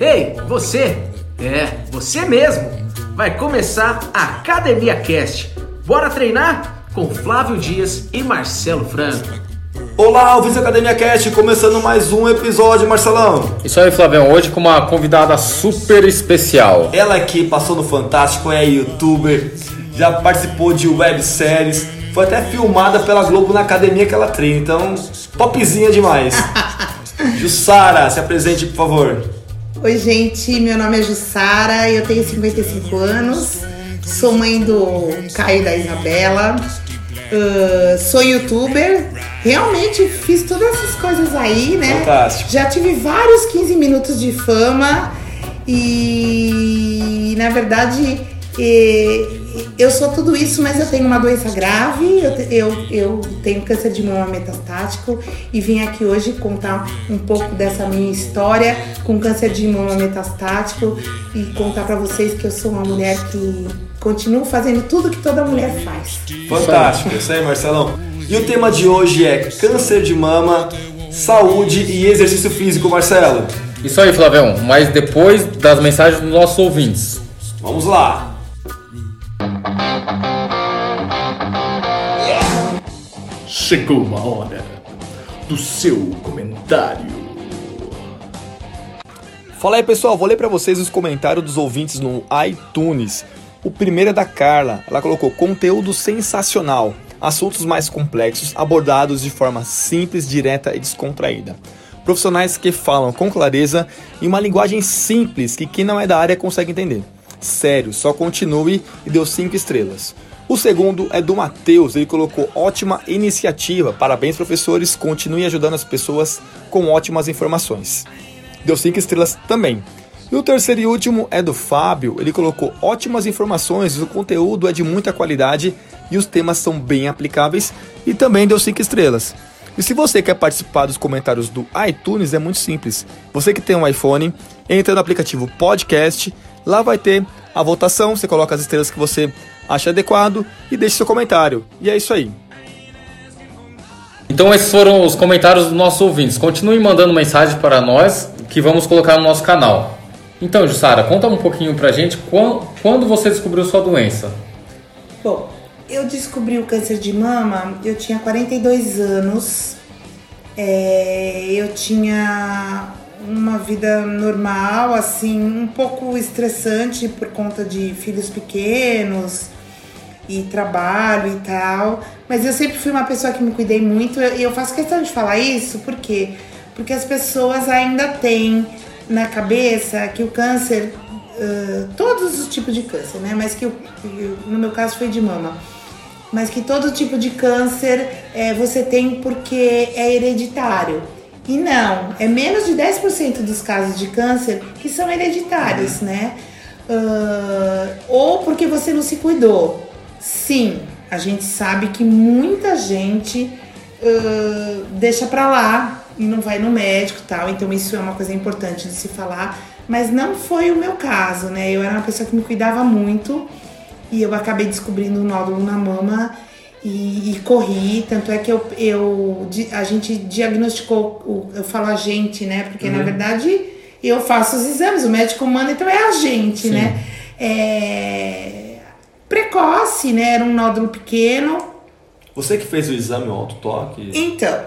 Ei, você! É, você mesmo! Vai começar a Academia Cast. Bora treinar? Com Flávio Dias e Marcelo Franco. Olá, da Academia Cast, começando mais um episódio, Marcelão. Isso aí, Flavião, hoje com uma convidada super especial. Ela que passou no Fantástico, é youtuber, já participou de webséries, foi até filmada pela Globo na academia que ela treina, então, popzinha demais. Jussara, se apresente, por favor. Oi, gente, meu nome é Jussara, eu tenho 55 anos, sou mãe do Caio e da Isabela, uh, sou youtuber, realmente fiz todas essas coisas aí, né? Fantástico. Já tive vários 15 minutos de fama e, na verdade, eu sou tudo isso, mas eu tenho uma doença grave, eu, eu, eu tenho câncer de mama metastático e vim aqui hoje contar um pouco dessa minha história com câncer de mama metastático e contar pra vocês que eu sou uma mulher que continuo fazendo tudo que toda mulher faz. Fantástico, isso aí, Marcelão. E o tema de hoje é câncer de mama, saúde e exercício físico, Marcelo. Isso aí, Flavião, mas depois das mensagens dos nossos ouvintes. Vamos lá. Chegou a hora do seu comentário. Fala aí, pessoal, vou ler pra vocês os comentários dos ouvintes no iTunes. O primeiro é da Carla. Ela colocou conteúdo sensacional, assuntos mais complexos abordados de forma simples, direta e descontraída. Profissionais que falam com clareza e uma linguagem simples que quem não é da área consegue entender. Sério, só continue e deu 5 estrelas. O segundo é do Matheus, ele colocou ótima iniciativa. Parabéns, professores, continue ajudando as pessoas com ótimas informações deu 5 estrelas também. E o terceiro e último é do Fábio, ele colocou ótimas informações, o conteúdo é de muita qualidade e os temas são bem aplicáveis e também deu 5 estrelas. E se você quer participar dos comentários do iTunes, é muito simples. Você que tem um iPhone, entra no aplicativo Podcast, lá vai ter a votação, você coloca as estrelas que você acha adequado e deixa seu comentário. E é isso aí. Então esses foram os comentários dos nossos ouvintes. Continue mandando mensagem para nós que vamos colocar no nosso canal. Então, Jussara, conta um pouquinho pra gente quan- quando você descobriu sua doença. Bom, eu descobri o câncer de mama, eu tinha 42 anos, é, eu tinha uma vida normal, assim, um pouco estressante por conta de filhos pequenos e trabalho e tal, mas eu sempre fui uma pessoa que me cuidei muito e eu faço questão de falar isso, por quê? Porque as pessoas ainda têm na cabeça que o câncer uh, todos os tipos de câncer, né? Mas que o- que no meu caso foi de mama. Mas que todo tipo de câncer é, você tem porque é hereditário. E não, é menos de 10% dos casos de câncer que são hereditários, né? Ah, ou porque você não se cuidou. Sim, a gente sabe que muita gente ah, deixa pra lá e não vai no médico e tal, então isso é uma coisa importante de se falar, mas não foi o meu caso, né? Eu era uma pessoa que me cuidava muito e eu acabei descobrindo um nódulo na mama e, e corri, tanto é que eu, eu a gente diagnosticou, eu falo a gente, né? Porque na verdade eu faço os exames, o médico manda, então é a gente, né? É, precoce, né? Era um nódulo pequeno, Você que fez o exame, o autotoque? então,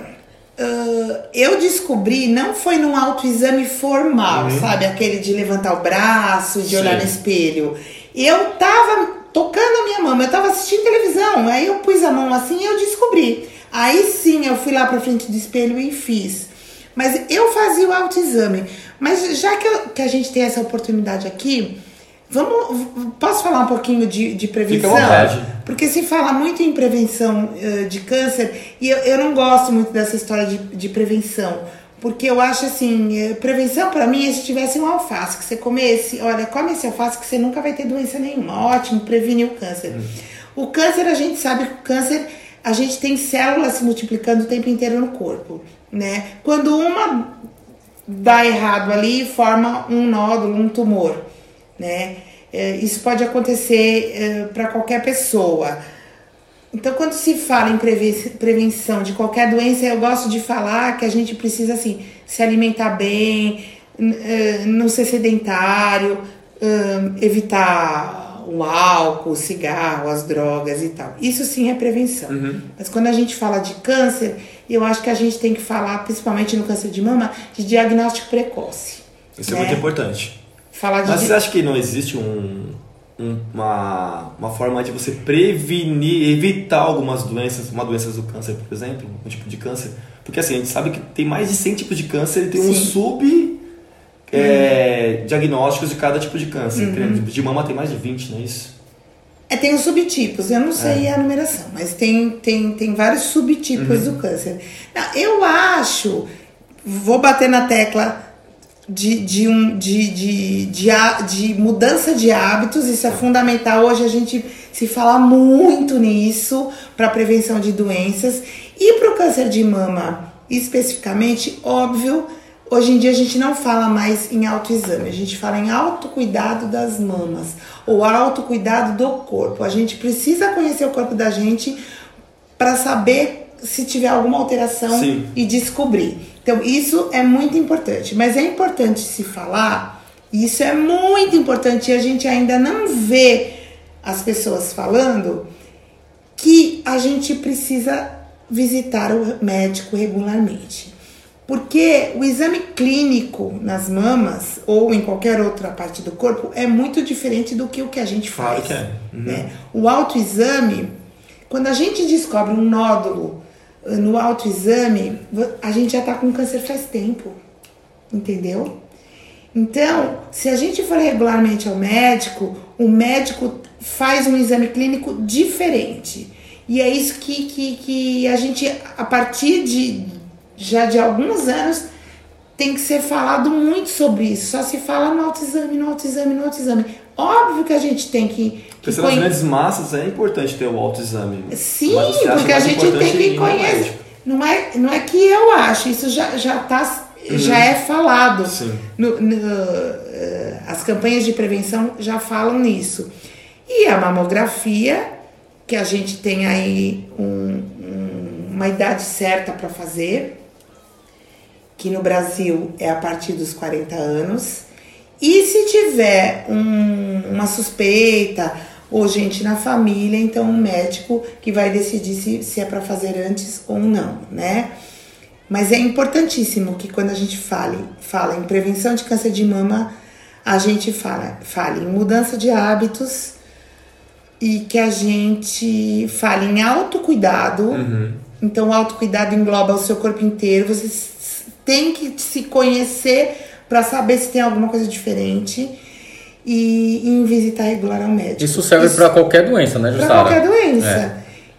ah, eu descobri, não foi num autoexame formal, sabe? Aquele de levantar o braço, de olhar Sim. no espelho. Eu tava tocando a minha mama, eu tava assistindo televisão, aí eu pus a mão assim e eu descobri. Aí sim eu fui lá pra frente do espelho e fiz. Mas eu fazia o autoexame. Mas já que, eu- que a gente tem essa oportunidade aqui, vamos. Posso falar um pouquinho de, de prevenção? Porque se fala muito em prevenção eh, de câncer e eu, eu não gosto muito dessa história de, de prevenção. Porque eu acho assim, eh, prevenção pra mim é se tivesse um alface, que você comesse, olha, come esse alface que você nunca vai ter doença nenhuma. Ótimo, prevenir o câncer. O câncer, a gente sabe que o câncer, a gente tem células se multiplicando o tempo inteiro no corpo, né? Quando uma dá errado ali, forma um nódulo, um tumor, né? É, isso pode acontecer para qualquer pessoa. Então, quando se fala em preve- prevenção de qualquer doença, eu gosto de falar que a gente precisa assim se alimentar bem, eh, não ser sedentário, hum, evitar o álcool, o cigarro, as drogas e tal. Isso sim é prevenção. Mas quando a gente fala de câncer, eu acho que a gente tem que falar, principalmente no câncer de mama, de diagnóstico precoce. Isso é né? muito importante. Falar de Mas você acha que não existe um, um- uma, uma forma de você prevenir, evitar algumas doenças, uma doença do câncer, por exemplo, um tipo de câncer? Porque assim, a gente sabe que tem mais de 100 tipos de câncer e tem um Sim. sub é, diagnósticos de cada tipo de câncer. Uhum. De mama tem mais de 20, não é isso? É, tem os subtipos, eu não sei É. a numeração, mas tem, tem, tem vários subtipos Uhum. do câncer. Não, eu acho, vou bater na tecla de, de, um, de, de, de, de mudança de hábitos, isso é fundamental. Hoje a gente se fala muito nisso para prevenção de doenças. E para o câncer de mama, especificamente, óbvio, Hoje em dia a gente não fala mais em autoexame, a gente fala em autocuidado das mamas ou autocuidado do corpo. A gente precisa conhecer o corpo da gente para saber se tiver alguma alteração Sim. e descobrir. Então, isso é muito importante, mas é importante se falar, isso é muito importante e a gente ainda não vê as pessoas falando que a gente precisa visitar o médico regularmente. Porque o exame clínico nas mamas ou em qualquer outra parte do corpo é muito diferente do que o que a gente Claro faz. que é. Uhum. né? O autoexame, quando a gente descobre um nódulo no autoexame, a gente já está com câncer faz tempo. Entendeu? Então, se a gente for regularmente ao médico, o médico faz um exame clínico diferente. E é isso que, que, que a gente, a partir de já de alguns anos, tem que ser falado muito sobre isso. Só se fala no autoexame, no autoexame, no autoexame. Óbvio que a gente tem que. que Porque nas conhe- grandes massas é importante ter o autoexame. Sim, porque a gente tem que conhecer. Não é, não é que eu acho, isso já, já, tá, já é falado. Uhum. Sim. No- no, eh, as campanhas de prevenção já falam nisso. E a mamografia, que a gente tem aí um- um- uma idade certa para fazer, que no Brasil é a partir dos 40 anos. E se tiver um- uma suspeita ou gente na família, então um médico que vai decidir se, se é para fazer antes ou não, né? Mas é importantíssimo que quando a gente fale, fala em prevenção de câncer de mama, a gente fala, fale em mudança de hábitos e que a gente fale em autocuidado. Então, o autocuidado engloba o seu corpo inteiro. Você tem que se conhecer para saber se tem alguma coisa diferente e, em visitar regular ao médico. Isso serve para qualquer doença, né, Para Jussara? qualquer doença. É.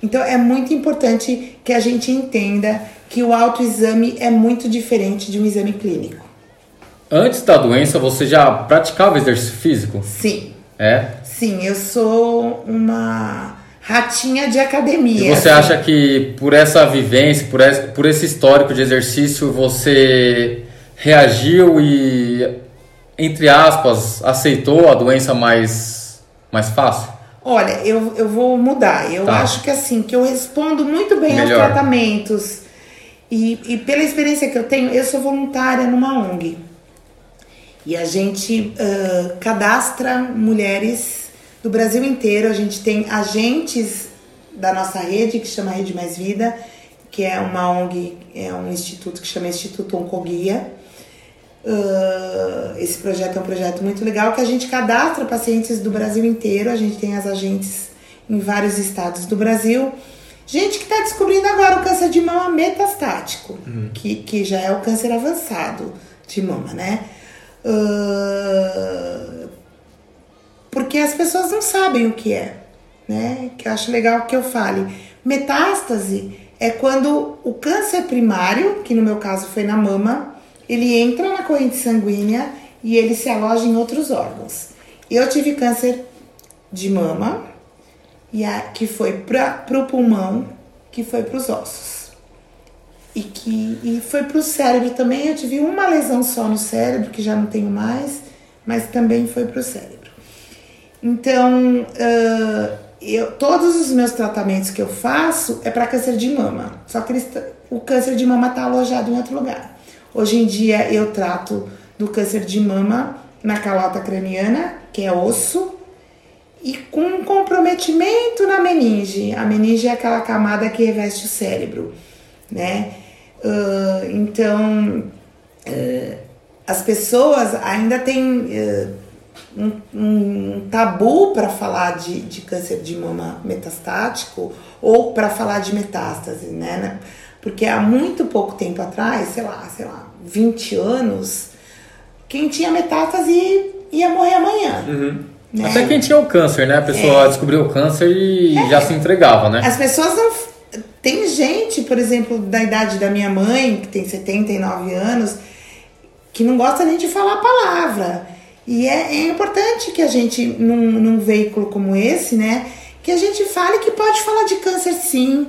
Então é muito importante que a gente entenda que o autoexame é muito diferente de um exame clínico. Antes da doença, você já praticava exercício físico? Sim, É. sim, eu sou uma ratinha de academia. E você assim. acha que por essa vivência, por esse, por esse histórico de exercício, você reagiu e, entre aspas, aceitou a doença mais, mais fácil? Olha, eu, eu vou mudar. Eu Tá. acho que assim, que eu respondo muito bem Melhor. aos tratamentos. E, e pela experiência que eu tenho, eu sou voluntária numa ONG. E a gente ah, cadastra mulheres do Brasil inteiro. A gente tem agentes da nossa rede, que chama Rede Mais Vida, que é uma ONG, é um instituto que chama Instituto Oncoguia. Ah, esse projeto é um projeto muito legal que a gente cadastra pacientes do Brasil inteiro. A gente tem as agentes em vários estados do Brasil. Gente que está descobrindo agora o câncer de mama metastático, que, que já é o câncer avançado de mama, né? Ah, porque as pessoas não sabem o que é, né? Que eu acho legal que eu fale. Metástase é quando o câncer primário, que no meu caso foi na mama, ele entra na corrente sanguínea e ele se aloja em outros órgãos. Eu tive câncer de mama, e a, que foi para o pulmão, que foi para os ossos. E que e foi para o cérebro também. Eu tive uma lesão só no cérebro, que já não tenho mais, mas também foi para o cérebro. Então, ah, eu, todos os meus tratamentos que eu faço é para câncer de mama. Só que eles o câncer de mama está alojado em outro lugar. Hoje em dia eu trato do câncer de mama na calota craniana, que é osso, e com um comprometimento na meninge. A meninge é aquela camada que reveste o cérebro, né? Uh, então, uh, as pessoas ainda têm uh, um, um, tabu para falar de, de câncer de mama metastático ou para falar de metástase, né? Porque há muito pouco tempo atrás, sei lá, sei lá, 20 anos, quem tinha metástase ia morrer amanhã. Uhum. Né? Até quem tinha o câncer, né? A pessoa é. descobriu o câncer e é. já se entregava, né? As pessoas não. Tem gente, por exemplo, da idade da minha mãe, que tem 79 anos, que não gosta nem de falar a palavra. E é, é importante que a gente, num, num veículo como esse, né, que a gente fale que pode falar de câncer sim.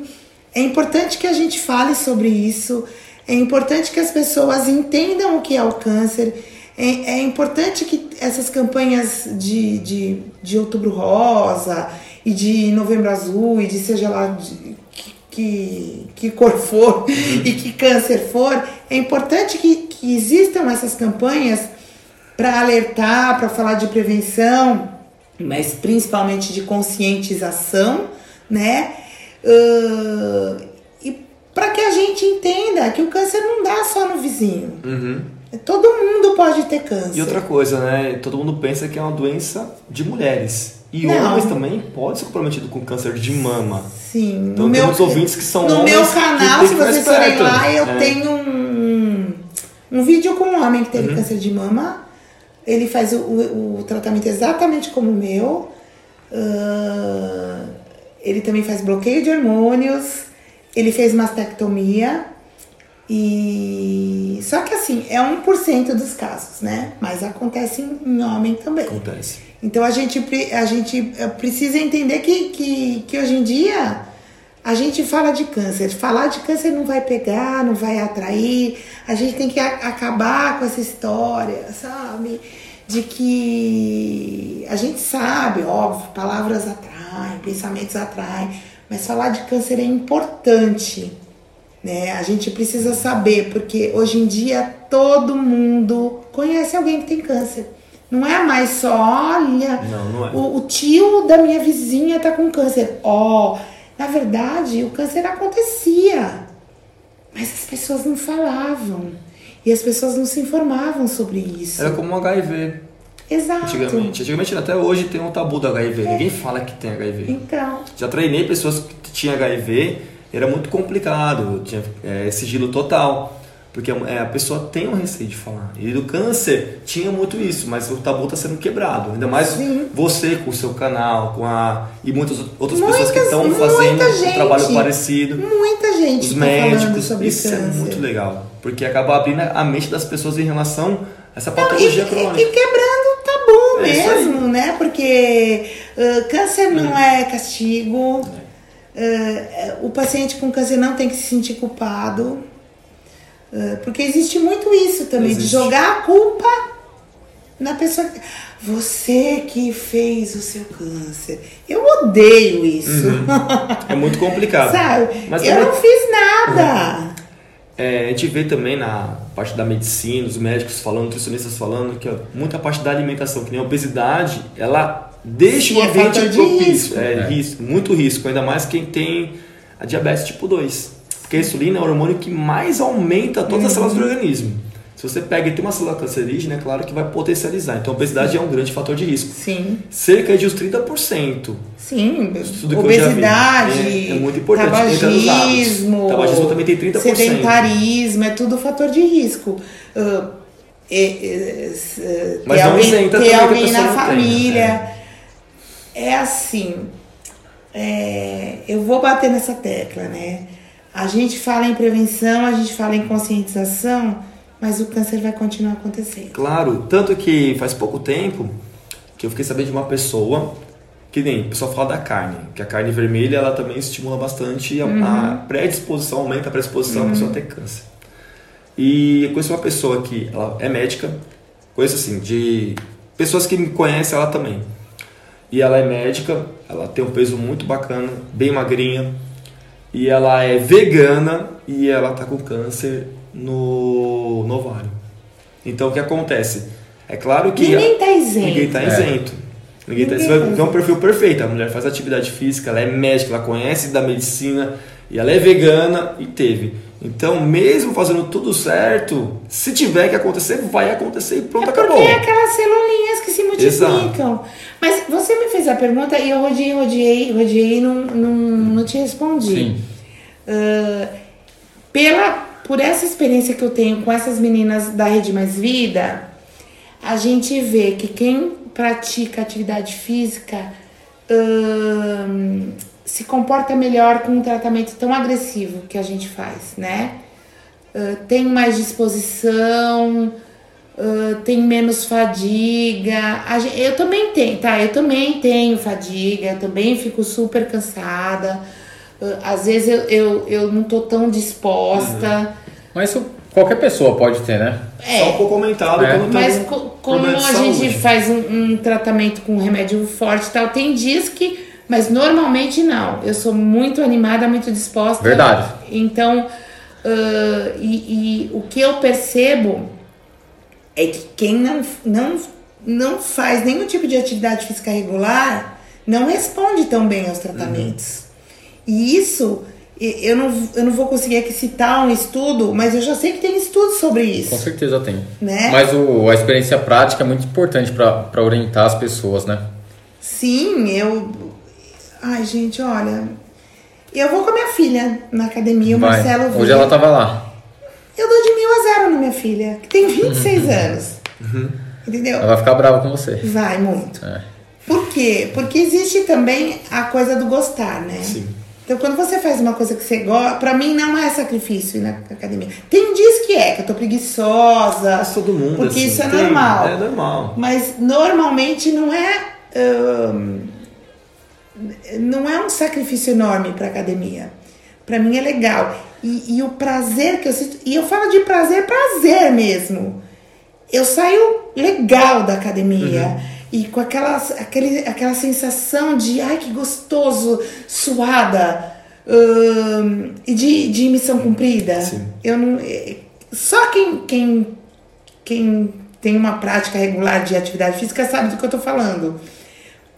É importante que a gente fale sobre isso. É importante que as pessoas entendam o que é o câncer. É, é importante que essas campanhas de, de, de outubro rosa e de novembro azul e de seja lá de, que, que, cor for e que câncer for, é importante que, que existam essas campanhas para alertar, para falar de prevenção, mas principalmente de conscientização, né? Uh, e para que a gente entenda que o câncer não dá só no vizinho. Uhum. Todo mundo pode ter câncer. E outra coisa, né? Todo mundo pensa que é uma doença de mulheres. E não. homens também podem ser comprometidos com câncer de mama. Sim. Então no temos meu, ouvintes que são no homens. No meu canal, se vocês forem lá, eu é. tenho um, um vídeo com um homem que teve uhum. câncer de mama. Ele faz o, o, o tratamento exatamente como o meu. Uh, ele também faz bloqueio de hormônios. Ele fez mastectomia. E só que assim, é 1% dos casos, né? Mas acontece em homem também. Acontece. Então a gente, a gente eh, precisa entender que, que, que hoje em dia a gente fala de câncer. Falar de câncer não vai pegar, não vai atrair. A gente tem que a, acabar com essa história, sabe? De que a gente sabe, óbvio, palavras atraem, pensamentos atraem, mas falar de câncer é importante né? A gente precisa saber, porque hoje em dia todo mundo conhece alguém que tem câncer. Não é mais só, olha, não, não é. o, o, tio da minha vizinha tá com câncer. Ó, oh, na verdade, o câncer acontecia, mas as pessoas não falavam. E as pessoas não se informavam sobre isso. Era como um HIV. Exato. Antigamente. Antigamente, até hoje, tem um tabu do HIV. É. Ninguém fala que tem HIV. Então. Já treinei pessoas que tinham HIV era muito complicado, tinha é, sigilo total. Porque é, a pessoa tem um receio de falar. E do câncer tinha muito isso, mas o tabu está sendo quebrado. Ainda mais Sim. você com o seu canal, com a. E muitas outras muitas, pessoas que estão fazendo gente, um trabalho parecido. Muita gente. Os tá médicos. isso câncer. é muito legal. Porque acaba abrindo a mente das pessoas em relação a essa patologia não, e, crônica. E, quebrando é mesmo, né? Porque uh, câncer não hum. é castigo. É Uh, o paciente com câncer não tem que se sentir culpado, uh, porque existe muito isso também, existe. de jogar a culpa na pessoa. Você que fez o seu câncer. Eu odeio isso. Uhum. É muito complicado. Sabe? Mas eu também... não fiz nada. Uhum. É, a gente vê também na parte da medicina, os médicos falando, nutricionistas falando, que ó, muita parte da alimentação, que nem a obesidade, ela deixa o é ambiente é propício. É, é, risco, muito risco, ainda mais quem tem a diabetes tipo 2. Porque a insulina é o hormônio que mais aumenta todas uhum. as células do organismo. Se você pega e tem uma célula cancerígena, é claro que vai potencializar. Então a obesidade Sim. é um grande fator de risco. Sim. Cerca de uns 30%. Sim, obesidade, é, é, muito importante. Tabagismo, tabagismo também tem 30%. Sedentarismo, é tudo fator de risco. Uh, é, é, Mas ter alguém, ter alguém na família. Tem, né? é assim, é, eu vou bater nessa tecla, né? A gente fala em prevenção, a gente fala em conscientização, mas o câncer vai continuar acontecendo. Claro, tanto que faz pouco tempo que eu fiquei sabendo de uma pessoa que nem o pessoal fala da carne, que a carne vermelha ela também estimula bastante a, uhum. a predisposição, aumenta a predisposição uhum. a pessoa ter câncer. E eu conheço uma pessoa que ela é médica, conheço assim, de pessoas que me conhecem ela também. E ela é médica, ela tem um peso muito bacana, bem magrinha. E ela é vegana e ela tá com câncer no, no ovário. Então o que acontece? É claro que. Ninguém tá isento. Ninguém tá É. isento. Ninguém tá, você vai tá ver um perfil perfeito. A mulher faz atividade física, ela é médica, ela conhece da medicina e ela é vegana e teve. Então, mesmo fazendo tudo certo, se tiver que acontecer, vai acontecer e pronto, É porque acabou. é aquelas celulinhas que se multiplicam. Mas você me fez a pergunta e eu rodeei, rodeei, rodeei e não, não, não te respondi. Sim. Ah, pela, por essa experiência que eu tenho com essas meninas da Rede Mais Vida, a gente vê que quem pratica atividade física ahn, se comporta melhor com um tratamento tão agressivo que a gente faz, né? Ah, tem mais disposição, ah, tem menos fadiga. A gen- eu também tenho, tá? Eu também tenho fadiga, eu também fico super cansada. Às vezes eu, eu, eu não tô tão disposta. Mas isso qualquer pessoa pode ter, né? Só um pouco aumentado É. quando tá Mas co- como a gente faz um, um tratamento com remédio forte e tal, tem dias que. Mas normalmente não. Eu sou muito animada, muito disposta. Verdade. Então, ah, e, e o que eu percebo é que quem não, não, não faz nenhum tipo de atividade física regular não responde tão bem aos tratamentos. E isso, eu não, eu não vou conseguir aqui citar um estudo, mas eu já sei que tem estudos sobre isso. Com certeza tem. Né? Mas o, a experiência prática é muito importante para orientar as pessoas, né? Sim, eu. Ai, gente, olha. Eu vou com a minha filha na academia, o Vai. Marcelo Hoje veio. ela tava lá. Eu dou de mil a zero na minha filha, que tem 26 anos. Entendeu? Ela vai ficar brava com você. Vai muito. É. Por quê? Porque existe também a coisa do gostar, né? Sim. Então, quando você faz uma coisa que você gosta, pra mim não é sacrifício ir na academia. Tem dias que é, que eu tô preguiçosa. Mas todo mundo, Porque assim, isso é tem. normal. É normal. Mas normalmente não é. não é um sacrifício enorme pra academia. Pra mim é legal. E, e o prazer que eu sinto. E eu falo de prazer, prazer mesmo. Eu saio legal da academia. E com aquela, aquele, aquela sensação de ai que gostoso, suada. ahn, e de, de missão cumprida. Sim. Eu não. eh, Só quem, quem quem tem uma prática regular de atividade física sabe do que eu tô falando.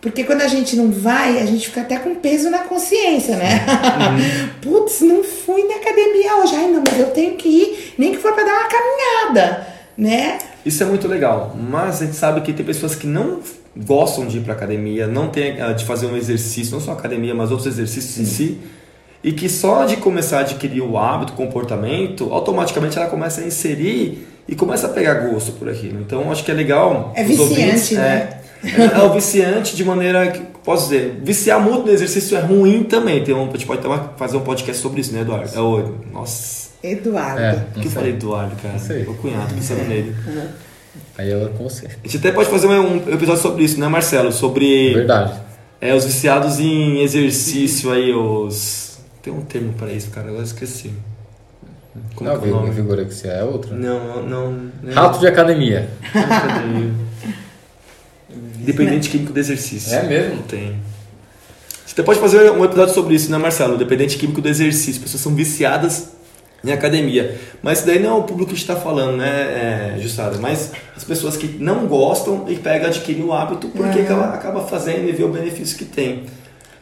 Porque quando a gente não vai, a gente fica até com peso na consciência, né? Putz, não fui na academia hoje. Ai, não, mas eu tenho que ir, nem que for pra dar uma caminhada, né? Isso é muito legal, mas a gente sabe que tem pessoas que não gostam de ir para academia, não tem ah, de fazer um exercício, não só academia, mas outros exercícios em si, e que só de começar a adquirir o hábito, o comportamento, automaticamente ela começa a inserir e começa a pegar gosto por aquilo. Então acho que é legal. É viciante, ouvintes, né? É, é o viciante de maneira que posso dizer, viciar muito no exercício é ruim também. Tem um, a gente pode ter uma- fazer um podcast sobre isso, né, Eduardo? É o, nossa, Eduardo. É, o não que eu sei. falei Eduardo, cara? sei. O cunhado, pensando nele. Aí ela com você. A gente até pode fazer um episódio sobre isso, né, Marcelo? Sobre Verdade. é, os viciados em exercício aí, os. Tem um termo para isso, cara, agora eu esqueci. Como Não, que é o nome? vigorexia é outra. Não, não. não Rato de academia. Cadê? Dependente químico do exercício. É mesmo? Não tem. Você até pode fazer um episódio sobre isso, né, Marcelo? Dependente químico do exercício. Pessoas são viciadas em academia. Mas isso daí não é o público que está falando, né, é, Jussara? Mas as pessoas que não gostam e pegam, adquirem o hábito porque acaba, acaba fazendo e vê o benefício que tem.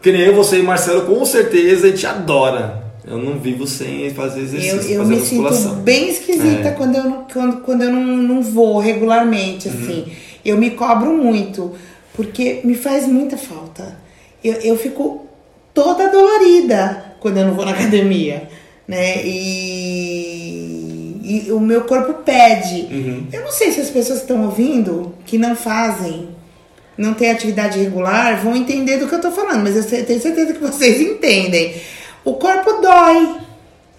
Que nem eu, você e Marcelo, com certeza a gente adora. Eu não vivo sem fazer Eu, exercício, eu fazer me sinto musculação. bem esquisita É. quando eu, não, quando, quando eu não, não vou regularmente, Uhum. assim. Eu me cobro muito, porque me faz muita falta. Eu, eu fico toda dolorida quando eu não vou na academia, né? E, e o meu corpo pede. Uhum. Eu não sei se as pessoas que estão ouvindo, que não fazem, não têm atividade regular, vão entender do que eu tô falando, mas eu tenho certeza que vocês entendem. O corpo dói.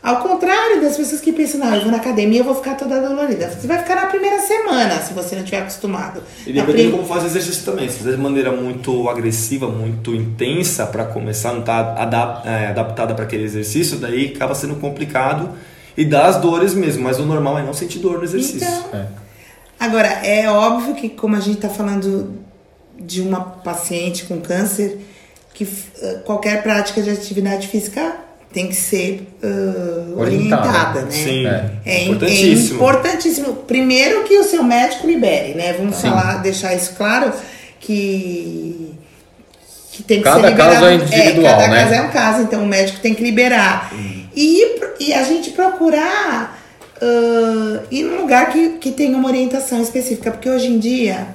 Ao contrário das pessoas que pensam, não, eu vou na academia, eu vou ficar toda dolorida. Você vai ficar na primeira semana, se você não estiver acostumado. E Na dependendo prim- como faz o exercício também. Se fizer de maneira muito agressiva, muito intensa para começar, não tá adap- é, adaptada para aquele exercício, daí acaba sendo complicado e dá as dores mesmo. Mas o normal é não sentir dor no exercício. Então, É. Agora, é óbvio que como a gente está falando de uma paciente com câncer, que eh, qualquer prática de atividade física tem que ser uh, Orientada. orientada, né? Sim. É. É, im- Importantíssimo. é importantíssimo. Primeiro que o seu médico libere, né? Vamos Sim. falar, deixar isso claro que que tem que Cada ser liberado. caso é individual, cada né? caso é um caso, então o médico tem que liberar. E, e a gente procurar ah, ir num lugar que, que tenha uma orientação específica, porque hoje em dia,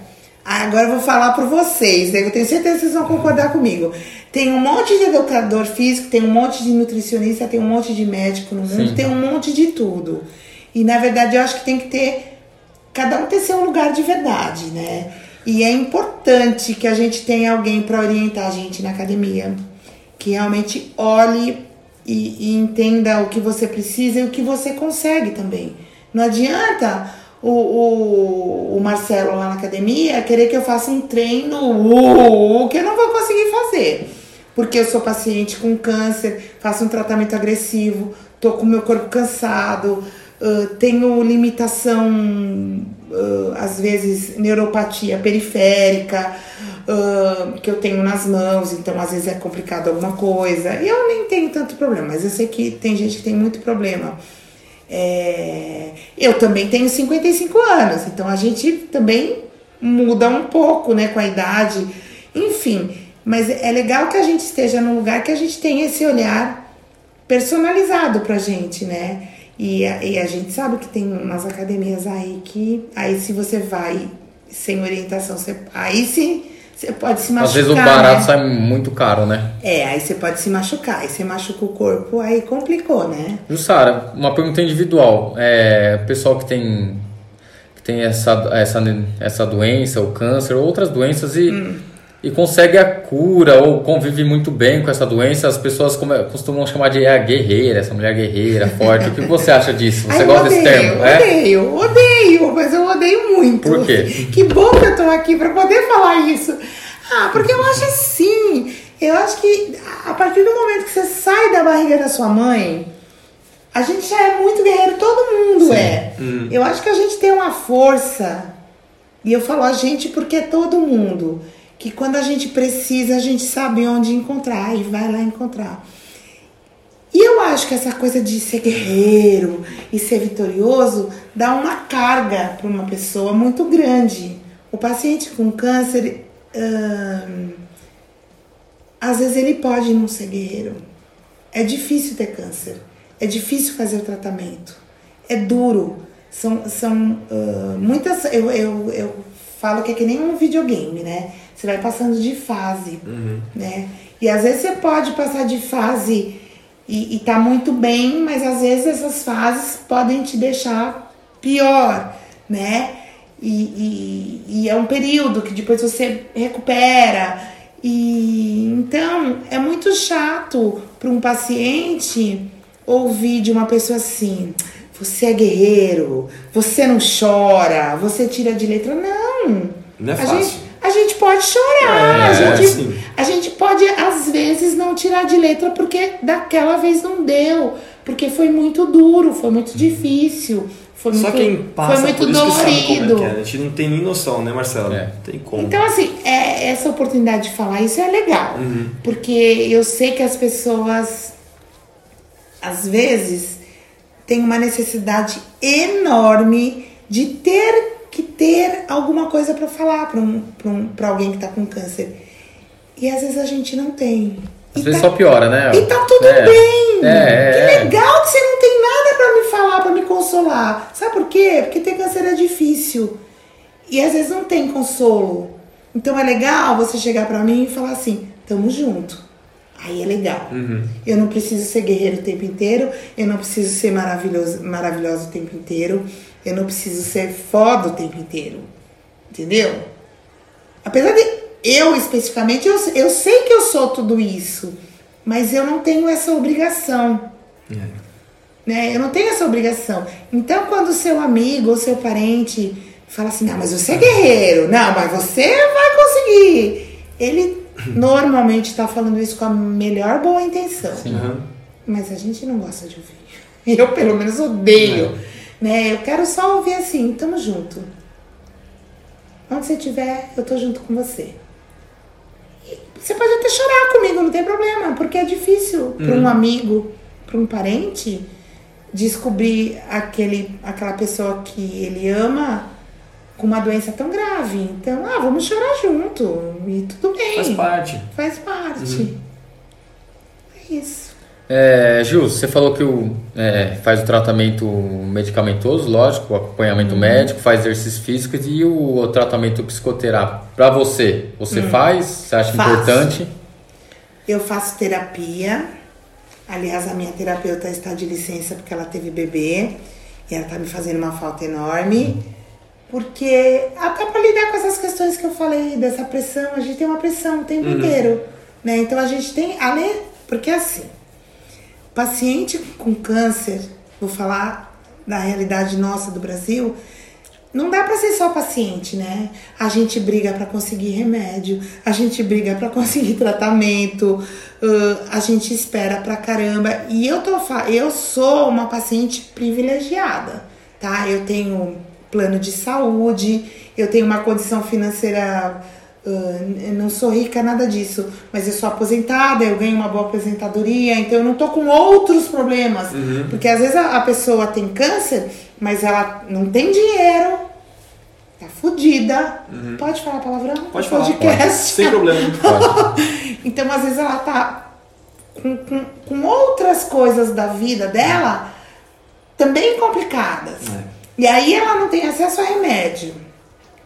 agora eu vou falar por vocês, né? eu tenho certeza que vocês vão concordar comigo. Tem um monte de educador físico, tem um monte de nutricionista, tem um monte de médico no mundo, Sim. tem um monte de tudo. E na verdade eu acho que tem que ter cada um ter seu lugar de verdade, né? E é importante que a gente tenha alguém para orientar a gente na academia, que realmente olhe e, e entenda o que você precisa e o que você consegue também. Não adianta o, o, o Marcelo lá na academia querer que eu faça um treino uh, que eu não vou conseguir fazer. Porque eu sou paciente com câncer, faço um tratamento agressivo, tô com meu corpo cansado, ah, tenho limitação, ah, às vezes, neuropatia periférica, que eu tenho nas mãos, então às vezes é complicado alguma coisa. E eu nem tenho tanto problema, mas eu sei que tem gente que tem muito problema. É, eu também tenho 55 anos, então a gente também muda um pouco, né, com a idade, enfim. Mas é legal que a gente esteja num lugar que a gente tenha esse olhar personalizado pra gente, né? E a, e a gente sabe que tem umas academias aí que aí se você vai sem orientação, você, aí sim você pode se machucar. Às vezes o barato né? sai muito caro, né? É, aí você pode se machucar, aí você machuca o corpo, aí complicou, né? Jussara, uma pergunta individual. É, o pessoal que tem, que tem essa, essa, essa doença, o câncer, ou outras doenças e, Hum. e consegue a cura ou convive muito bem com essa doença, as pessoas costumam chamar de a guerreira, essa mulher guerreira, forte. o que você acha disso? Você Ai, gosta desse odeio, termo? É? Odeio, odeio, mas eu odeio muito. Por quê? Que bom que eu tô aqui pra poder falar isso. Ah, porque eu acho assim. Eu acho que a partir do momento que você sai da barriga da sua mãe, a gente já é muito guerreiro, todo mundo Sim. é. Eu acho que a gente tem uma força, e eu falo a gente porque é todo mundo, que quando a gente precisa, a gente sabe onde encontrar e vai lá encontrar. E eu acho que essa coisa de ser guerreiro e ser vitorioso dá uma carga para uma pessoa muito grande. O paciente com câncer, ahn, às vezes ele pode não ser guerreiro. É difícil ter câncer. É difícil fazer o tratamento. É duro. São, são muitas. Eu, eu, eu falo que é que nem um videogame, né? Você vai passando de fase, né? E às vezes você pode passar de fase e, e tá muito bem, mas às vezes essas fases podem te deixar pior, né? E, e, e é um período que depois você recupera. E então é muito chato para um paciente ouvir de uma pessoa assim: você é guerreiro, você não chora, você tira de letra. Não! Não é a fácil. gente, a gente pode chorar, É, a, gente, a gente pode às vezes não tirar de letra porque daquela vez não deu, porque foi muito duro, foi muito difícil, foi Só muito, quem passa foi muito por isso que sabe como dolorido. é que é. A gente não tem nem noção, né, Marcelo? É. Não tem como. Então, assim, é, essa oportunidade de falar isso é legal. Porque eu sei que as pessoas, às vezes, têm uma necessidade enorme de ter que ter alguma coisa para falar para um, pra um, pra alguém que tá com câncer. E às vezes a gente não tem. Às E vezes tá- só piora, né? e tá tudo É. bem. É, que é. legal que você não tem nada pra me falar, pra me consolar. Sabe por quê? Porque ter câncer é difícil. E às vezes não tem consolo. Então é legal você chegar pra mim e falar assim: tamo junto. Aí é legal. Eu não preciso ser guerreiro o tempo inteiro, eu não preciso ser maravilhoso, maravilhoso o tempo inteiro, eu não preciso ser foda o tempo inteiro. Entendeu? Apesar de eu especificamente, eu, eu sei que eu sou tudo isso, mas eu não tenho essa obrigação. Né? Eu não tenho essa obrigação. Então, quando seu amigo ou seu parente fala assim, não, mas você é guerreiro, não, mas você vai conseguir. Ele normalmente está falando isso com a melhor boa intenção. Aham. Mas a gente não gosta de ouvir. Eu, pelo menos, odeio. Né? Eu quero só ouvir assim, tamo junto. Onde você estiver, eu tô junto com você. E você pode até chorar comigo, não tem problema, porque é difícil para um amigo para um parente descobrir aquele, aquela pessoa que ele ama com uma doença tão grave. Então, ah, vamos chorar junto e tudo bem. Faz parte. Faz parte. É isso. É, Gil, você falou que o, é, faz o tratamento medicamentoso, lógico, o acompanhamento médico, faz exercícios físicos e o, o tratamento psicoterápico. Para você, você faz? Você acha Faço. importante? Eu faço terapia. Aliás, a minha terapeuta está de licença porque ela teve bebê e ela está me fazendo uma falta enorme. Porque até para lidar com essas questões que eu falei dessa pressão, a gente tem uma pressão o tempo inteiro, né? Então a gente tem, além, porque assim, paciente com câncer, vou falar da realidade nossa do Brasil, não dá pra ser só paciente, né? A gente briga pra conseguir remédio, a gente briga pra conseguir tratamento, ãh, a gente espera pra caramba. E eu tô eu sou uma paciente privilegiada, tá? Eu tenho plano de saúde, eu tenho uma condição financeira ãh, eu não sou rica, nada disso, mas eu sou aposentada, eu ganho uma boa aposentadoria, então eu não tô com outros problemas. Porque às vezes a, a pessoa tem câncer, mas ela não tem dinheiro, tá fudida. Pode falar palavrão? Pode falar. podcast. pode. Sem problema. Então, às vezes, ela tá com, com, com outras coisas da vida dela também complicadas. É. E aí ela não tem acesso a remédio.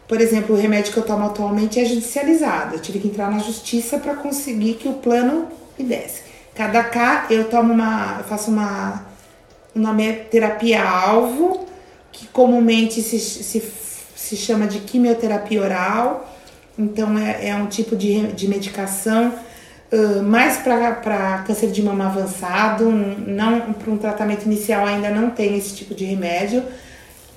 Por exemplo, o remédio que eu tomo atualmente é judicializado. Eu tive que entrar na justiça para conseguir que o plano me desse. Cada K eu tomo uma. Eu faço uma. Nome é terapia alvo, que comumente se, se, se chama de quimioterapia oral. Então é, é um tipo de, de medicação ãh, mais para câncer de mama avançado, não para um tratamento inicial ainda não tem esse tipo de remédio,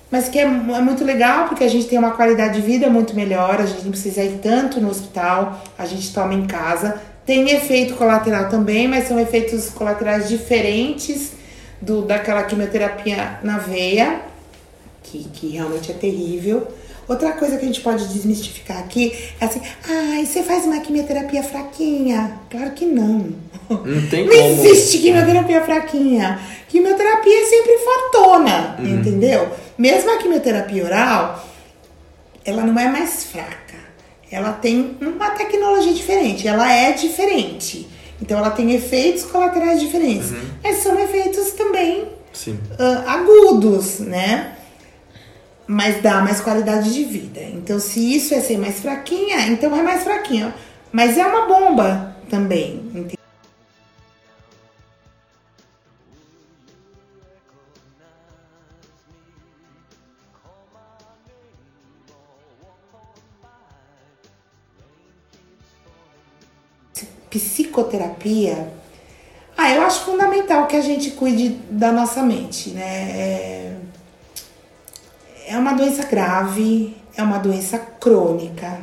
mas que é, é muito legal porque a gente tem uma qualidade de vida muito melhor, a gente não precisa ir tanto no hospital, a gente toma em casa. Tem efeito colateral também, mas são efeitos colaterais diferentes do daquela quimioterapia na veia que, que realmente é terrível. Outra coisa que a gente pode desmistificar aqui é assim, ai, você faz uma quimioterapia fraquinha? Claro que não. Não tem Não como. existe quimioterapia fraquinha. Quimioterapia é sempre fortona, entendeu? Mesmo a quimioterapia oral, ela não é mais fraca. Ela tem uma tecnologia diferente, ela é diferente. Então ela tem efeitos colaterais diferentes. Mas são efeitos também Sim. ah, agudos, né? Mas dá mais qualidade de vida. Então, se isso é ser mais fraquinha, então é mais fraquinha. Mas é uma bomba também. entende? Psicoterapia ah, eu acho fundamental que a gente cuide da nossa mente, né? É, é uma doença grave, é uma doença crônica.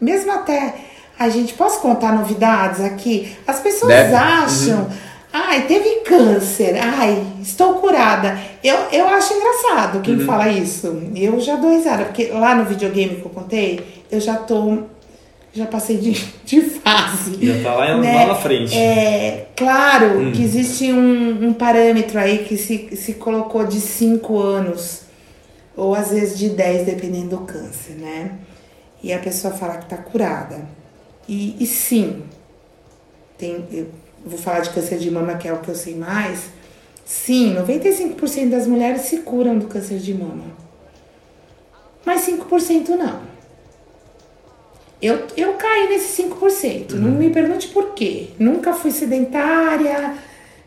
Mesmo até a gente posso contar novidades aqui. As pessoas Deve. acham, ai, teve câncer, ai, estou curada. Eu, eu acho engraçado quem fala isso. Eu já dou risada, porque lá no videogame que eu contei, eu já tô. Já passei de, de fase. Já tá lá, né? lá na frente. É, claro que existe um, um parâmetro aí que se, se colocou de 5 anos, ou às vezes de 10, dependendo do câncer, né? E a pessoa fala que tá curada. E, e sim, tem, eu vou falar de câncer de mama, que é o que eu sei mais. Sim, 95% das mulheres se curam do câncer de mama. Mas 5% não. Eu, eu caí nesse 5%. Não me pergunte por quê. Nunca fui sedentária,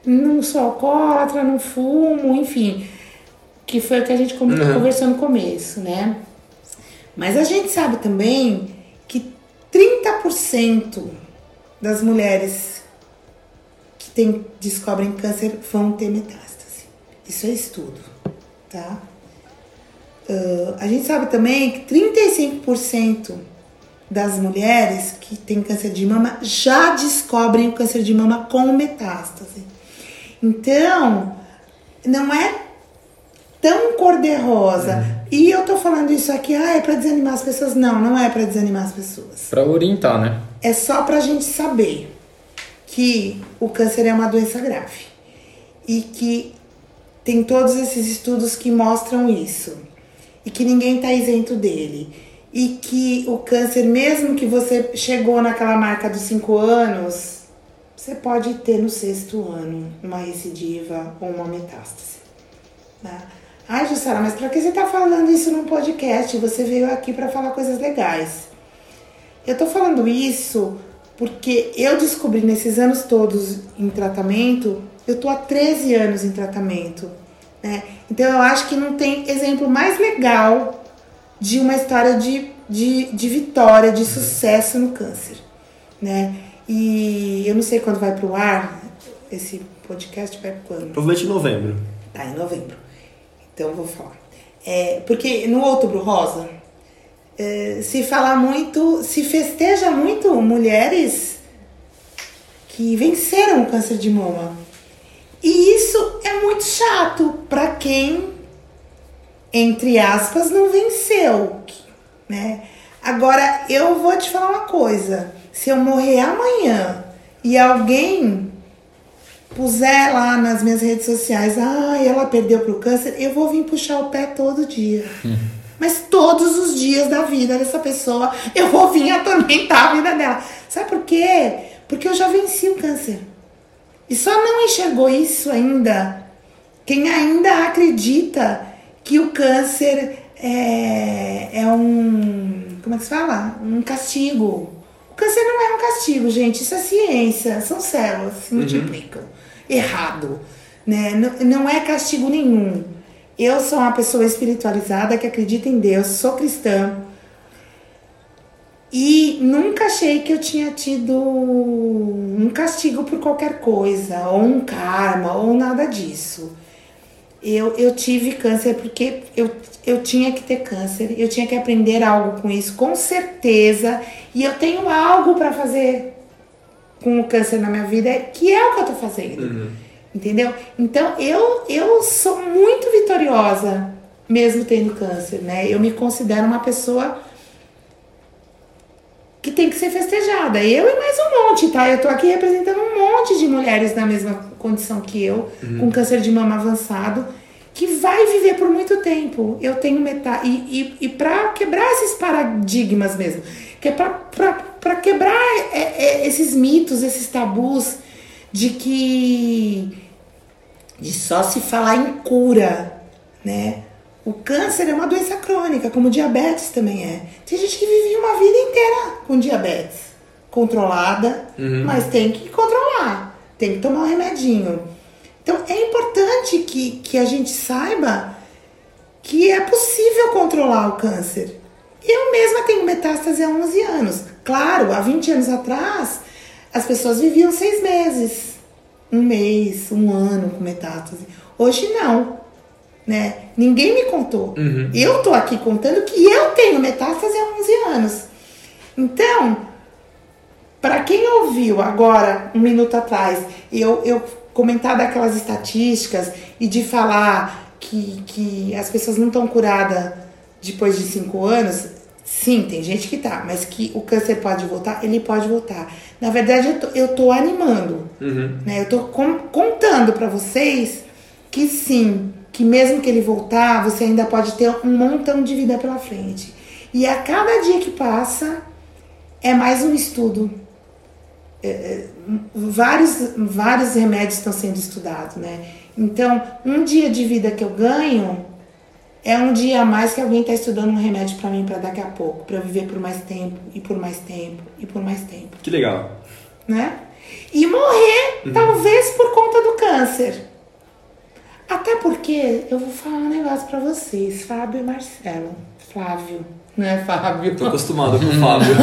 não sou alcoólatra, não fumo, enfim. Que foi o que a gente com- conversou no começo, né? Mas a gente sabe também que 30% das mulheres que tem, descobrem câncer vão ter metástase. Isso é estudo, tá? Ah, a gente sabe também que 35% das mulheres que têm câncer de mama já descobrem o câncer de mama com metástase. Então, não é tão cor-de-rosa. E eu tô falando isso aqui, ah, é pra desanimar as pessoas. Não, não é pra desanimar as pessoas. Pra orientar, né? É só pra gente saber que o câncer é uma doença grave. e que tem todos esses estudos que mostram isso e que ninguém está isento dele e que o câncer, mesmo que você chegou naquela marca dos cinco anos, você pode ter no sexto ano uma recidiva ou uma metástase. Né? Ai, Jussara, mas para que você está falando isso num podcast? Você veio aqui para falar coisas legais. Eu estou falando isso porque eu descobri nesses anos todos em tratamento, eu estou há 13 anos em tratamento. Né? Então eu acho que não tem exemplo mais legal de uma história de, de, de vitória, de sucesso no câncer. Né? E eu não sei quando vai para o ar, esse podcast vai quando? Provavelmente em novembro. Tá, em novembro. Então vou falar. É, porque no Outubro Rosa, é, se fala muito, se festeja muito mulheres que venceram o câncer de mama. E isso é muito chato para quem, entre aspas, não venceu, né? Agora eu vou te falar uma coisa: se eu morrer amanhã e alguém puser lá nas minhas redes sociais, ah, ela perdeu pro câncer, eu vou vir puxar o pé todo dia. Mas todos os dias da vida dessa pessoa, eu vou vir atormentar a vida dela. Sabe por quê? Porque eu já venci o câncer. E só não enxergou isso ainda quem ainda acredita que o câncer é, é um. Como é que se fala? Um castigo. O câncer não é um castigo, gente. Isso é ciência. São células, se multiplicam. Uhum. Errado. Né? Não, não é castigo nenhum. Eu sou uma pessoa espiritualizada que acredita em Deus, sou cristã. E nunca achei que eu tinha tido um castigo por qualquer coisa, ou um karma, ou nada disso. Eu, eu tive câncer porque eu, eu tinha que ter câncer, eu tinha que aprender algo com isso, com certeza. E eu tenho algo para fazer com o câncer na minha vida, que é o que eu tô fazendo. Uhum. Entendeu? Então eu, eu sou muito vitoriosa, mesmo tendo câncer, né? Eu me considero uma pessoa que tem que ser festejada. Eu e mais um monte, tá? Eu tô aqui representando um monte de mulheres na mesma condição que eu, uhum. com câncer de mama avançado, que vai viver por muito tempo. Eu tenho metade. E, e, e para quebrar esses paradigmas mesmo, que é para quebrar é, é, esses mitos, esses tabus de que de só se falar em cura, né? O câncer é uma doença crônica, como diabetes também é. Tem gente que vive uma vida inteira com diabetes, controlada, uhum. mas tem que controlar, tem que tomar um remedinho. Então é importante que, que a gente saiba que é possível controlar o câncer. Eu mesma tenho metástase há 11 anos. Claro, há 20 anos atrás, as pessoas viviam seis meses um mês, um ano com metástase. Hoje não, né? Ninguém me contou. Uhum. Eu tô aqui contando que eu tenho metástase há 11 anos. Então, para quem ouviu agora, um minuto atrás, eu, eu comentar daquelas estatísticas e de falar que, que as pessoas não estão curadas depois de cinco anos, Sim, tem gente que tá, mas que o câncer pode voltar, ele pode voltar. Na verdade, eu tô, eu tô animando, uhum. né? Eu tô com, contando para vocês que sim, que mesmo que ele voltar, você ainda pode ter um montão de vida pela frente. E a cada dia que passa, é mais um estudo. É, é vários, vários remédios estão sendo estudados, né? Então, um dia de vida que eu ganho, é um dia a mais que alguém está estudando um remédio para mim para daqui a pouco, para viver por mais tempo e por mais tempo e por mais tempo. Que legal. Né? E morrer, uhum. talvez por conta do câncer. Até porque eu vou falar um negócio para vocês, Fábio e Marcelo. Flávio, não é Fábio? Tô acostumado com o Fábio.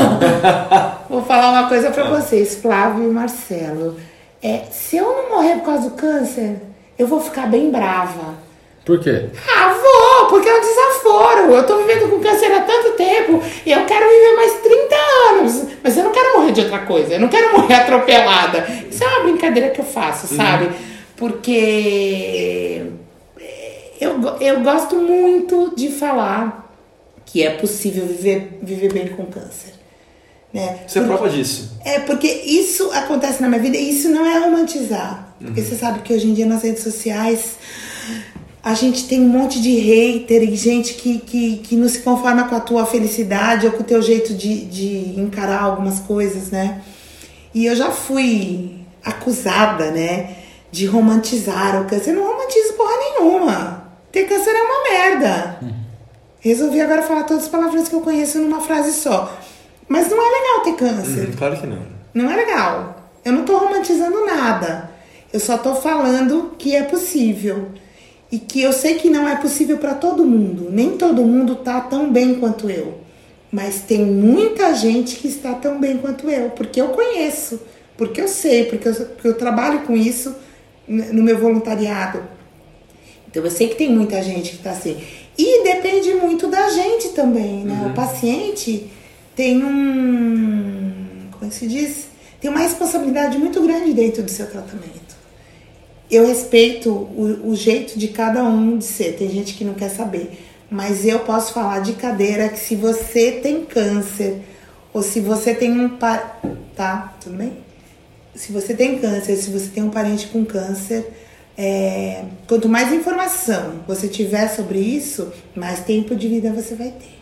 vou falar uma coisa para vocês, Flávio e Marcelo. É, se eu não morrer por causa do câncer, eu vou ficar bem brava por quê? Ah, vou, porque é um desaforo. Eu tô vivendo com câncer há tanto tempo e eu quero viver mais 30 anos. Mas eu não quero morrer de outra coisa. Eu não quero morrer atropelada. Isso é uma brincadeira que eu faço, uhum. sabe? Uhum. Porque eu, eu gosto muito de falar que é possível viver, viver bem com câncer. Né? Você é prova disso. É, porque isso acontece na minha vida e isso não é romantizar. Porque você sabe que hoje em dia nas redes sociais a gente tem um monte de hater e gente que, que, que não se conforma com a tua felicidade ou com o teu jeito de, de encarar algumas coisas, né? E eu já fui acusada, né, de romantizar o câncer. Eu não romantizo porra nenhuma. Ter câncer é uma merda. Resolvi agora falar todas as palavras que eu conheço numa frase só. Mas não é legal ter câncer. Hum, claro que não. Não é legal. Eu não tô romantizando nada. Eu só tô falando que é possível. E que eu sei que não é possível para todo mundo. Nem todo mundo tá tão bem quanto eu. Mas tem muita gente que está tão bem quanto eu, porque eu conheço, porque eu sei, porque eu, porque eu trabalho com isso no meu voluntariado. Então eu sei que tem muita gente que está assim. E depende muito da gente também, né? Uhum. O paciente tem um. Como é que se diz? Tem uma responsabilidade muito grande dentro do seu tratamento. Eu respeito o, o jeito de cada um de ser. Tem gente que não quer saber. Mas eu posso falar de cadeira que se você tem câncer, ou se você tem um par... Tá, tudo bem? Se você tem câncer, se você tem um parente com câncer, é, quanto mais informação você tiver sobre isso, mais tempo de vida você vai ter.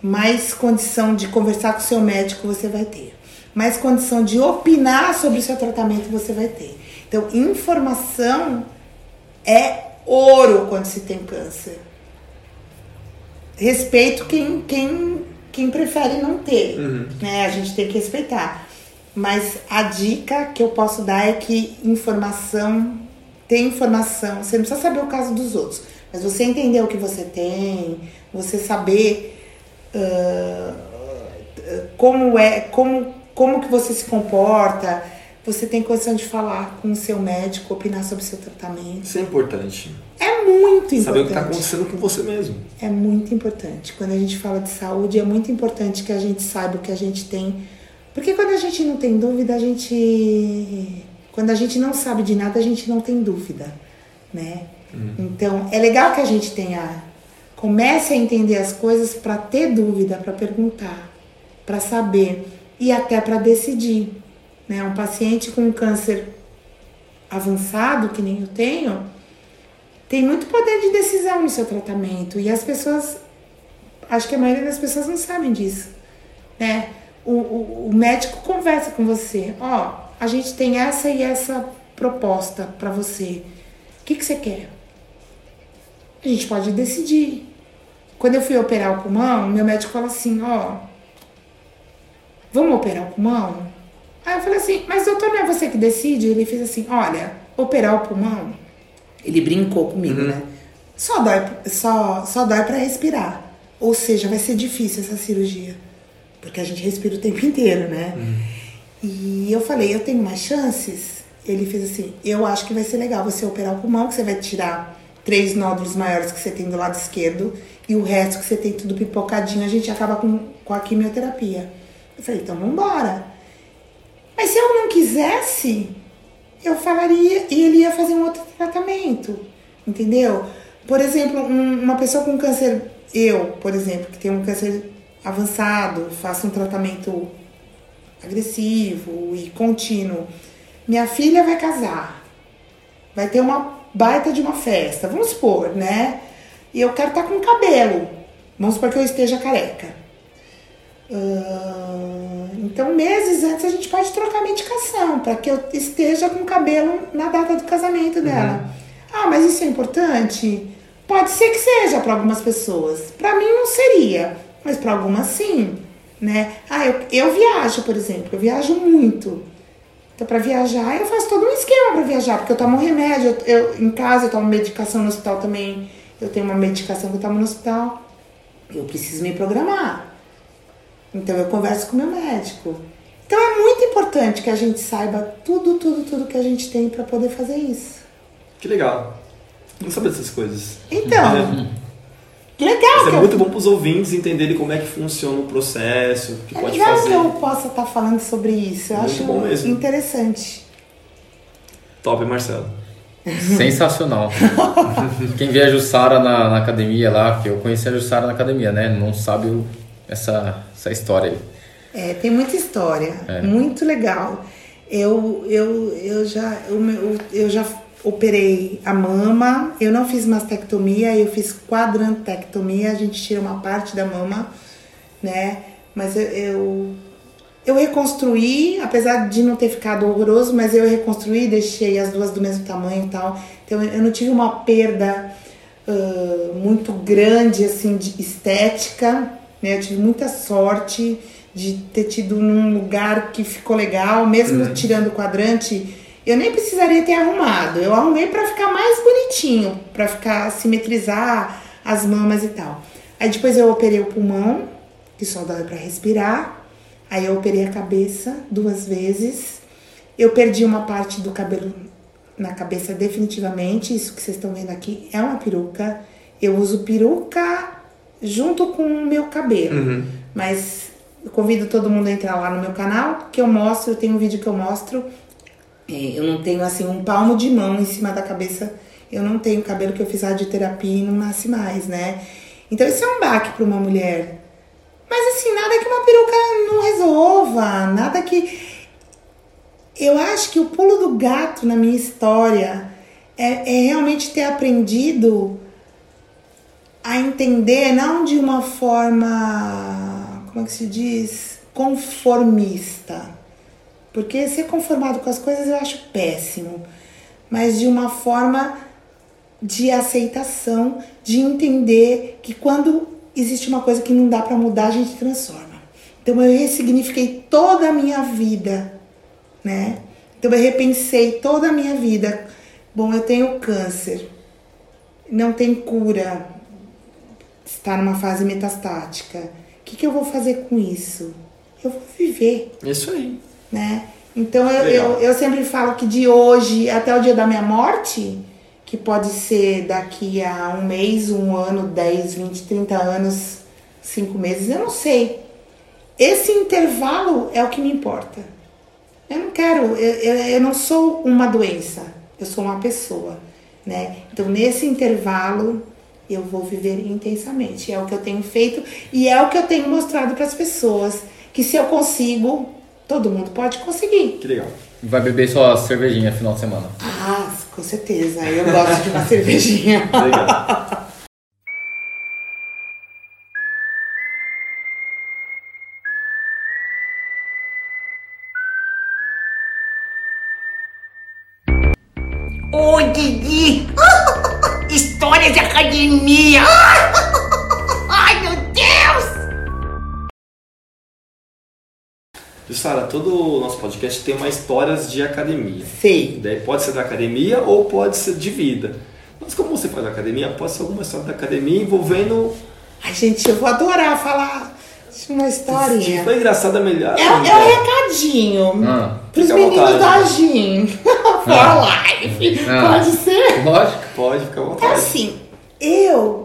Mais condição de conversar com seu médico você vai ter. Mais condição de opinar sobre o seu tratamento você vai ter. Então, informação é ouro quando se tem câncer. Respeito quem, quem, quem prefere não ter. Né? A gente tem que respeitar. Mas a dica que eu posso dar é que informação, tem informação, você não precisa saber o caso dos outros, mas você entender o que você tem, você saber uh, como é, como, como que você se comporta, você tem condição de falar com o seu médico, opinar sobre o seu tratamento. Isso é importante. É muito importante. Saber o que está acontecendo com você mesmo. É muito importante. Quando a gente fala de saúde, é muito importante que a gente saiba o que a gente tem. Porque quando a gente não tem dúvida, a gente. Quando a gente não sabe de nada, a gente não tem dúvida, né? Então, é legal que a gente tenha. Comece a entender as coisas para ter dúvida, para perguntar, para saber e até para decidir. Né? Um paciente com câncer avançado, que nem eu tenho, tem muito poder de decisão no seu tratamento. E as pessoas, acho que a maioria das pessoas não sabem disso. Né? O, o, o médico conversa com você: Ó, a gente tem essa e essa proposta para você. O que, que você quer? A gente pode decidir. Quando eu fui operar o pulmão, meu médico falou assim: Ó, vamos operar o pulmão? Aí eu falei assim: Mas doutor, não é você que decide? Ele fez assim: Olha, operar o pulmão ele brincou comigo, né? Só dói, só, só dói para respirar. Ou seja, vai ser difícil essa cirurgia. Porque a gente respira o tempo inteiro, né? E eu falei, eu tenho mais chances? Ele fez assim, eu acho que vai ser legal você operar o pulmão, que você vai tirar três nódulos maiores que você tem do lado esquerdo e o resto que você tem tudo pipocadinho, a gente acaba com, com a quimioterapia. Eu falei, então vambora. Mas se eu não quisesse, eu falaria e ele ia fazer um outro tratamento, entendeu? Por exemplo, um- uma pessoa com câncer, eu, por exemplo, que tem um câncer avançado, faço um tratamento agressivo e contínuo. Minha filha vai casar, vai ter uma baita de uma festa, vamos supor, né? E eu quero estar com cabelo, vamos supor que eu esteja careca. Então, meses antes a gente pode trocar medicação para que eu esteja com cabelo na data do casamento dela. Ah, mas isso é importante? Pode ser que seja para algumas pessoas. Para mim não seria, mas para algumas sim, né? Ah, eu, eu viajo, por exemplo, eu viajo muito. Então, para viajar, eu faço todo um esquema para viajar, porque eu tomo remédio, eu, eu- em casa eu tomo medicação no hospital também. Eu tenho uma medicação que eu tomo no hospital. Eu preciso me programar. Então eu converso com o meu médico. Então é muito importante que a gente saiba tudo, tudo, tudo que a gente tem para poder fazer isso. Que legal. Não sabia dessas coisas. Então, que legal Mas que é eu, muito bom para os ouvintes entenderem como é que funciona o processo, o que é pode legal fazer. que eu possa estar falando sobre isso. Eu Muito acho bom mesmo. interessante. Top, Marcelo. Sensacional. Quem vê a Jussara na, na academia lá, que eu conheci a Jussara na academia, né? Não sabe o- essa, essa história aí. É, tem muita história, É. muito legal. Eu, eu, eu, já, eu, eu, já operei a mama, eu não fiz mastectomia, eu fiz quadrantectomia, a gente tira uma parte da mama, né? Mas eu, eu, eu reconstruí, apesar de não ter ficado horroroso, mas eu reconstruí, deixei as duas do mesmo tamanho e tal. Então eu não tive uma perda ah, muito grande, assim, de estética? Eu tive muita sorte de ter tido num lugar que ficou legal, mesmo tirando o quadrante, eu nem precisaria ter arrumado. Eu arrumei pra ficar mais bonitinho, pra ficar simetrizar as mamas e tal. Aí depois eu operei o pulmão, que só dói pra respirar. Aí eu operei a cabeça duas vezes. Eu perdi uma parte do cabelo na cabeça definitivamente. Isso que vocês estão vendo aqui é uma peruca. Eu uso peruca junto com o meu cabelo. Mas eu convido todo mundo a entrar lá no meu canal, que eu mostro, eu tenho um vídeo que eu mostro. É, eu não tenho assim um palmo de mão em cima da cabeça. Eu não tenho cabelo que eu fiz radioterapia e não nasce mais, né? Então isso é um baque para uma mulher. Mas assim, nada que uma peruca não resolva, nada que. Eu acho que o pulo do gato na minha história é, é realmente ter aprendido a entender, não de uma forma, como é que se diz? Conformista. Porque ser conformado com as coisas eu acho péssimo. Mas de uma forma de aceitação, de entender que quando existe uma coisa que não dá para mudar, a gente transforma. Então eu ressignifiquei toda a minha vida, né? Então eu repensei toda a minha vida. Bom, eu tenho câncer, não tem cura, está numa fase metastática. O que, que eu vou fazer com isso? Eu vou viver Isso aí. né? Então eu, eu, eu sempre falo que de hoje até o dia da minha morte, que pode ser daqui a um mês, um ano, 10, 20, 30 anos, 5 meses, eu não sei. Esse intervalo é o que me importa. Eu não quero, eu, eu, eu não sou uma doença, eu sou uma pessoa, né? Então nesse intervalo eu vou viver intensamente. É o que eu tenho feito e é o que eu tenho mostrado para as pessoas. Que se eu consigo, todo mundo pode conseguir. Que legal. Vai beber sua cervejinha final de semana. Ah, com certeza. Eu gosto de uma cervejinha. Legal. Jussara, todo o nosso podcast tem uma histórias de academia. Sei. Daí pode ser da academia ou pode ser de vida. Mas como você faz academia, pode ser alguma história da academia envolvendo. Ai, gente, eu vou adorar falar de uma historinha. for engraçada, melhor. É, é um recadinho Ah. pros Fica meninos vontade. da Gin. For Ah. life. Ah. Pode ser? Lógico. Pode ficar à É vontade. assim, eu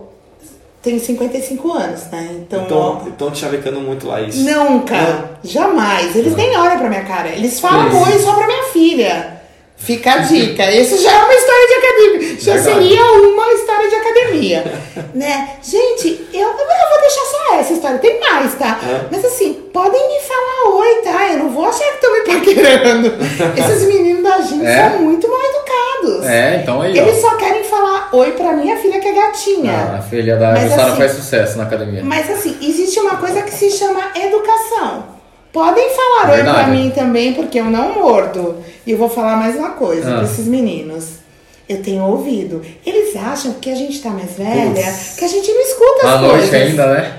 tenho 55 anos, né? Então, Então, então te chavecando muito lá isso. Nunca, jamais. Eles nem olham pra minha cara. Eles falam oi só pra minha filha. Fica a dica. Isso já é uma história de academia. Já Verdade. seria uma história de academia. né? Gente, eu, eu vou deixar só essa história. Tem mais, tá? É. Mas assim, podem me falar oi, tá? Eu não vou achar que estão me paquerando. Esses meninos da gente É? são muito mal educados. É, então aí, Eles ó. só querem falar oi pra minha filha que é gatinha. Ah, a filha da Mas Jussara assim- faz sucesso na academia. Mas assim, existe uma coisa que se chama educação. Podem falar oi pra mim também, porque eu não mordo. E eu vou falar mais uma coisa Ah. pra esses meninos. Eu tenho ouvido. Eles acham que a gente tá mais velha, que a gente não escuta as À noite coisas. ainda, né?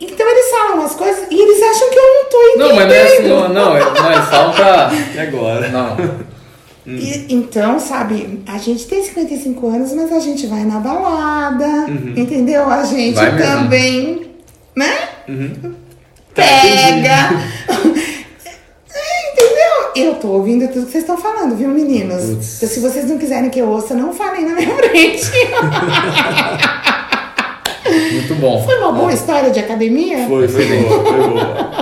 Então eles falam umas coisas e eles acham que eu não tô entendendo. Não, mas não é assim, não, não, é- não, eles falam pra. E agora? Não. E- então, sabe, a gente tem 55 anos, mas a gente vai na balada, entendeu? A gente Vai mesmo. também, né? Tá, Pega! É, entendeu? Eu tô ouvindo tudo que vocês estão falando, viu, meninos? Putz. Então, se vocês não quiserem que eu ouça, não falem na minha frente. Muito bom. Foi uma boa história de academia? Foi, foi boa, foi boa.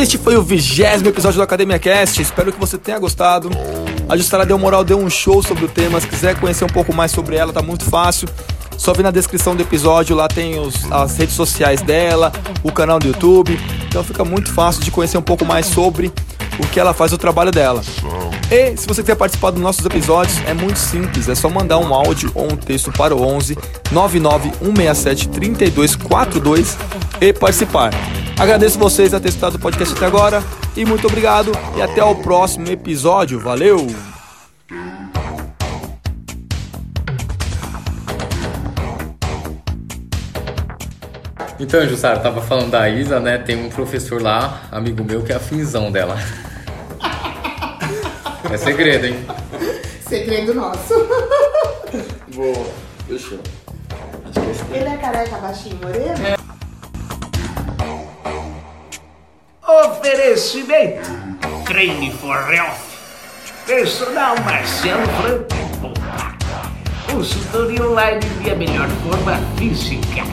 Este foi o vigésimo episódio do Academia Cast. Espero que você tenha gostado. A Jussara deu moral, deu um show sobre o tema. Se quiser conhecer um pouco mais sobre ela, tá muito fácil. Só vir na descrição do episódio, lá tem os, as redes sociais dela, o canal do YouTube. Então fica muito fácil de conhecer um pouco mais sobre o que ela faz o trabalho dela. E se você quiser participar dos nossos episódios, é muito simples, é só mandar um áudio ou um texto para o 11 99167 3242 e participar. Agradeço vocês a ter escutado o podcast até agora e muito obrigado e até o próximo episódio. Valeu! Então, Jussara, tava falando da Isa, né? Tem um professor lá, amigo meu, que é a finzão dela. É segredo, hein? Segredo nosso. Boa, fechou. Ele é careca, baixinho, moreno? Oferecimento. Creme for Health. Personal Marcelo Franco Consultoria online de a melhor forma física